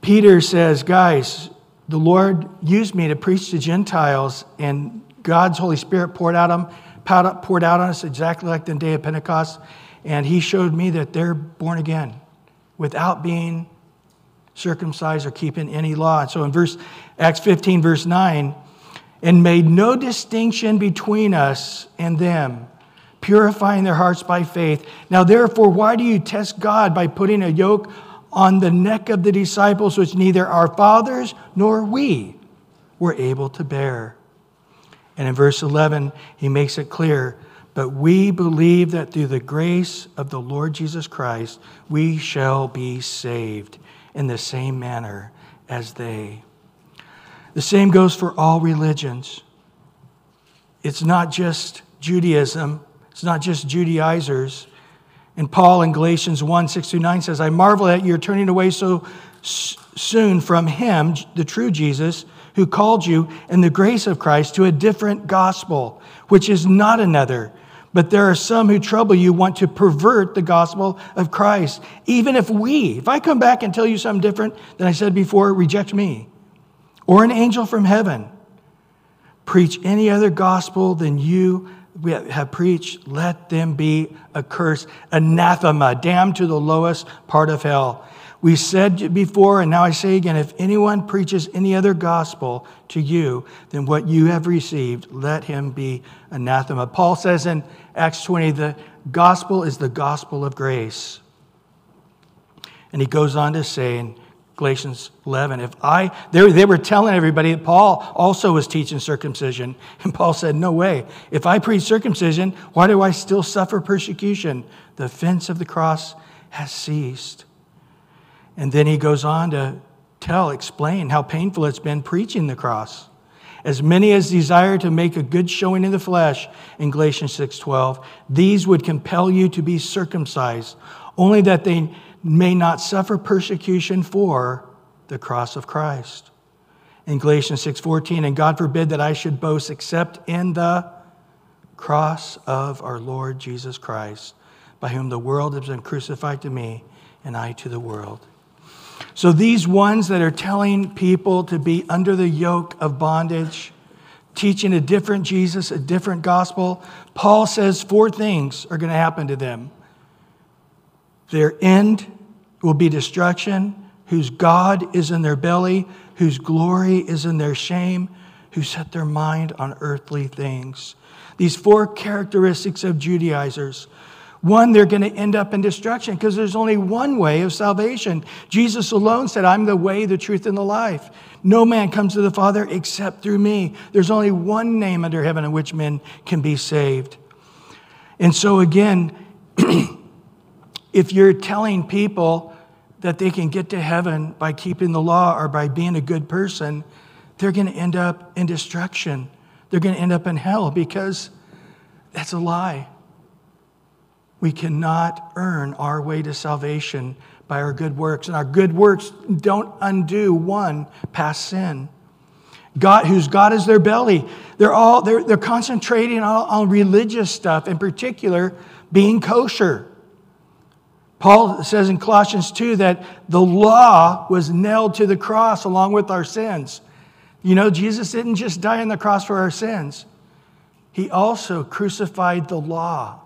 Speaker 1: peter says guys the Lord used me to preach to Gentiles, and God's Holy Spirit poured out, on, poured out on us exactly like the day of Pentecost. And He showed me that they're born again without being circumcised or keeping any law. So in verse Acts 15, verse 9, and made no distinction between us and them, purifying their hearts by faith. Now, therefore, why do you test God by putting a yoke on the neck of the disciples, which neither our fathers nor we were able to bear? And in verse 11, he makes it clear but we believe that through the grace of the Lord Jesus Christ, we shall be saved in the same manner as they. The same goes for all religions. It's not just Judaism, it's not just Judaizers. And Paul in Galatians 1 6 through 9 says, I marvel that you're turning away so soon from him, the true Jesus, who called you in the grace of Christ to a different gospel, which is not another but there are some who trouble you, want to pervert the gospel of Christ. Even if we, if I come back and tell you something different than I said before, reject me. Or an angel from heaven preach any other gospel than you have preached, let them be accursed, anathema, damned to the lowest part of hell. We said before, and now I say again if anyone preaches any other gospel to you than what you have received, let him be anathema. Paul says in Acts 20, the gospel is the gospel of grace. And he goes on to say Galatians 11, if I, they, they were telling everybody that Paul also was teaching circumcision. And Paul said, no way. If I preach circumcision, why do I still suffer persecution? The offense of the cross has ceased. And then he goes on to tell, explain how painful it's been preaching the cross. As many as desire to make a good showing in the flesh, in Galatians 6:12, these would compel you to be circumcised, only that they may not suffer persecution for the cross of Christ. In Galatians 6:14, and God forbid that I should boast except in the cross of our Lord Jesus Christ, by whom the world has been crucified to me and I to the world. So, these ones that are telling people to be under the yoke of bondage, teaching a different Jesus, a different gospel, Paul says four things are going to happen to them. Their end will be destruction, whose God is in their belly, whose glory is in their shame, who set their mind on earthly things. These four characteristics of Judaizers one, they're going to end up in destruction because there's only one way of salvation. Jesus alone said, I'm the way, the truth, and the life. No man comes to the Father except through me. There's only one name under heaven in which men can be saved. And so, again, if you're telling people that they can get to heaven by keeping the law or by being a good person, they're going to end up in destruction. They're going to end up in hell because that's a lie. We cannot earn our way to salvation by our good works. And our good works don't undo one past sin. God, whose God is their belly. They're all they're, they're concentrating on, on religious stuff, in particular, being kosher. Paul says in Colossians 2 that the law was nailed to the cross along with our sins. You know, Jesus didn't just die on the cross for our sins, he also crucified the law.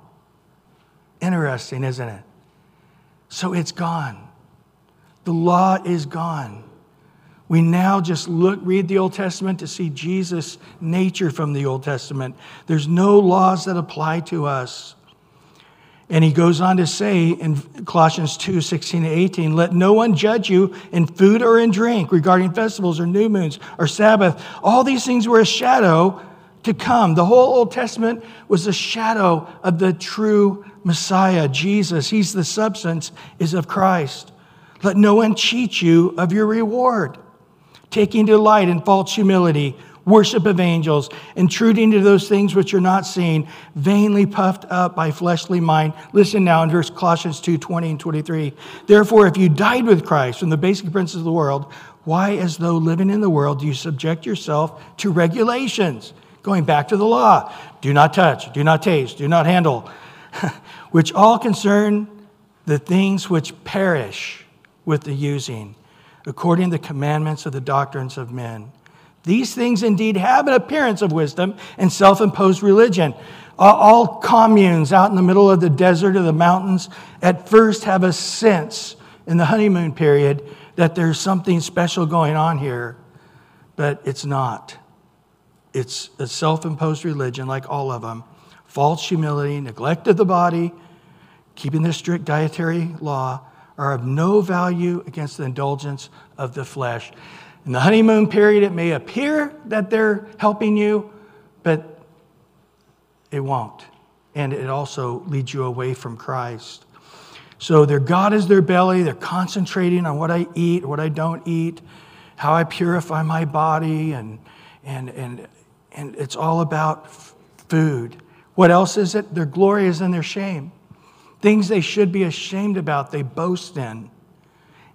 Speaker 1: Interesting, isn't it? So it's gone. The law is gone. We now just look, read the Old Testament to see Jesus' nature from the Old Testament. There's no laws that apply to us. And he goes on to say in Colossians 2 16 and 18, let no one judge you in food or in drink regarding festivals or new moons or Sabbath. All these things were a shadow to come. The whole Old Testament was a shadow of the true Messiah, Jesus. He's the substance is of Christ. Let no one cheat you of your reward. Taking delight in false humility, worship of angels, intruding to those things which are not seen, vainly puffed up by fleshly mind. Listen now in verse Colossians 2 20 and 23. Therefore, if you died with Christ from the basic principles of the world, why, as though living in the world, do you subject yourself to regulations? Going back to the law do not touch, do not taste, do not handle, which all concern the things which perish with the using, according to the commandments of the doctrines of men. These things indeed have an appearance of wisdom and self imposed religion. All communes out in the middle of the desert or the mountains at first have a sense in the honeymoon period that there's something special going on here, but it's not. It's a self imposed religion, like all of them. False humility, neglect of the body, keeping the strict dietary law are of no value against the indulgence of the flesh. In the honeymoon period, it may appear that they're helping you, but it won't. And it also leads you away from Christ. So their God is their belly. They're concentrating on what I eat, what I don't eat, how I purify my body, and, and, and, and it's all about food. What else is it? Their glory is in their shame. Things they should be ashamed about, they boast in.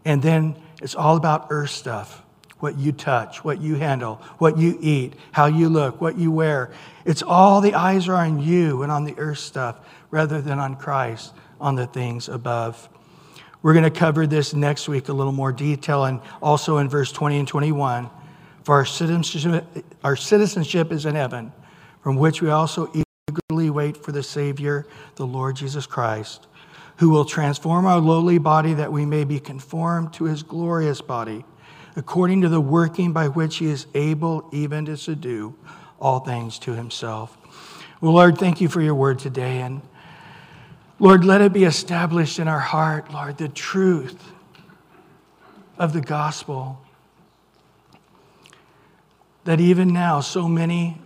Speaker 1: And then it's all about earth stuff what you touch, what you handle, what you eat, how you look, what you wear. It's all the eyes are on you and on the earth stuff rather than on Christ, on the things above. We're going to cover this next week a little more detail and also in verse 20 and 21. For our citizenship, our citizenship is in heaven, from which we also eagerly wait for the Savior, the Lord Jesus Christ, who will transform our lowly body that we may be conformed to his glorious body, according to the working by which he is able even to subdue all things to himself. Well, Lord, thank you for your word today. And Lord, let it be established in our heart, Lord, the truth of the gospel. That even now, so many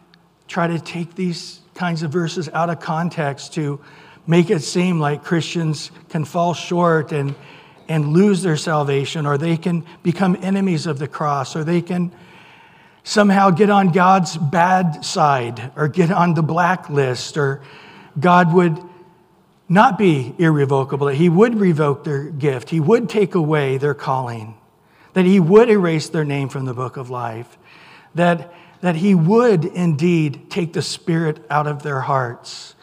Speaker 1: try to take these kinds of verses out of context to make it seem like Christians can fall short and, and lose their salvation, or they can become enemies of the cross, or they can somehow get on God's bad side, or get on the blacklist, or God would not be irrevocable, that He would revoke their gift, He would take away their calling, that He would erase their name from the book of life, that that he would indeed take the spirit out of their hearts,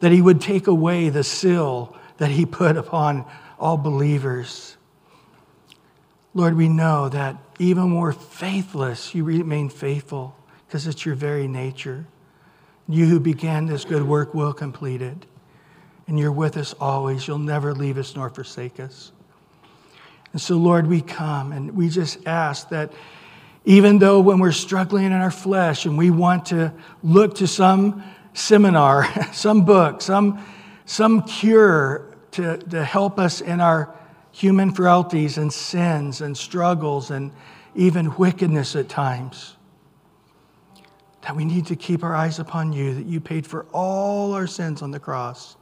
Speaker 1: that he would take away the seal that he put upon all believers. Lord, we know that even more faithless, you remain faithful because it's your very nature. You who began this good work will complete it. And you're with us always. You'll never leave us nor forsake us. And so, Lord, we come and we just ask that even though when we're struggling in our flesh and we want to look to some seminar, some book, some, some cure to, to help us in our human frailties and sins and struggles and even wickedness at times, that we need to keep our eyes upon you, that you paid for all our sins on the cross,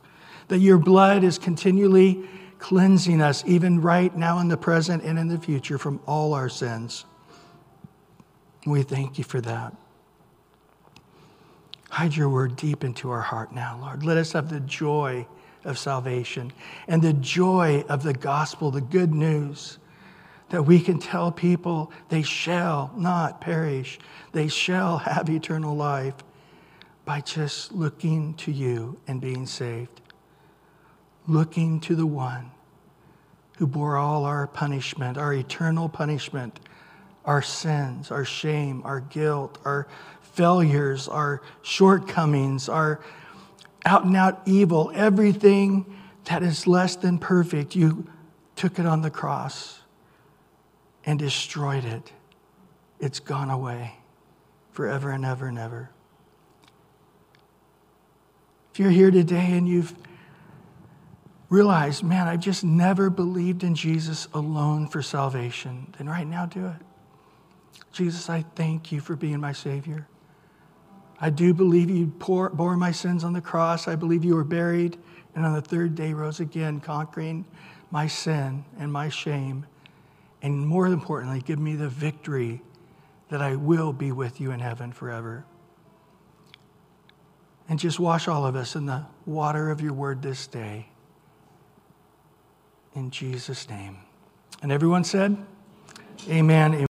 Speaker 1: that your blood is continually cleansing us, even right now in the present and in the future, from all our sins. We thank you for that. Hide your word deep into our heart now, Lord. Let us have the joy of salvation and the joy of the gospel, the good news that we can tell people they shall not perish, they shall have eternal life by just looking to you and being saved. Looking to the one who bore all our punishment, our eternal punishment our sins, our shame, our guilt, our failures, our shortcomings, our out and out evil, everything that is less than perfect, you took it on the cross and destroyed it. It's gone away forever and ever and ever. If you're here today and you've realized, man, I've just never believed in Jesus alone for salvation, then right now do it. Jesus, I thank you for being my Savior. I do believe you bore my sins on the cross. I believe you were buried and on the third day rose again, conquering my sin and my shame. And more importantly, give me the victory that I will be with you in heaven forever. And just wash all of us in the water of your word this day. In Jesus' name. And everyone said, Amen.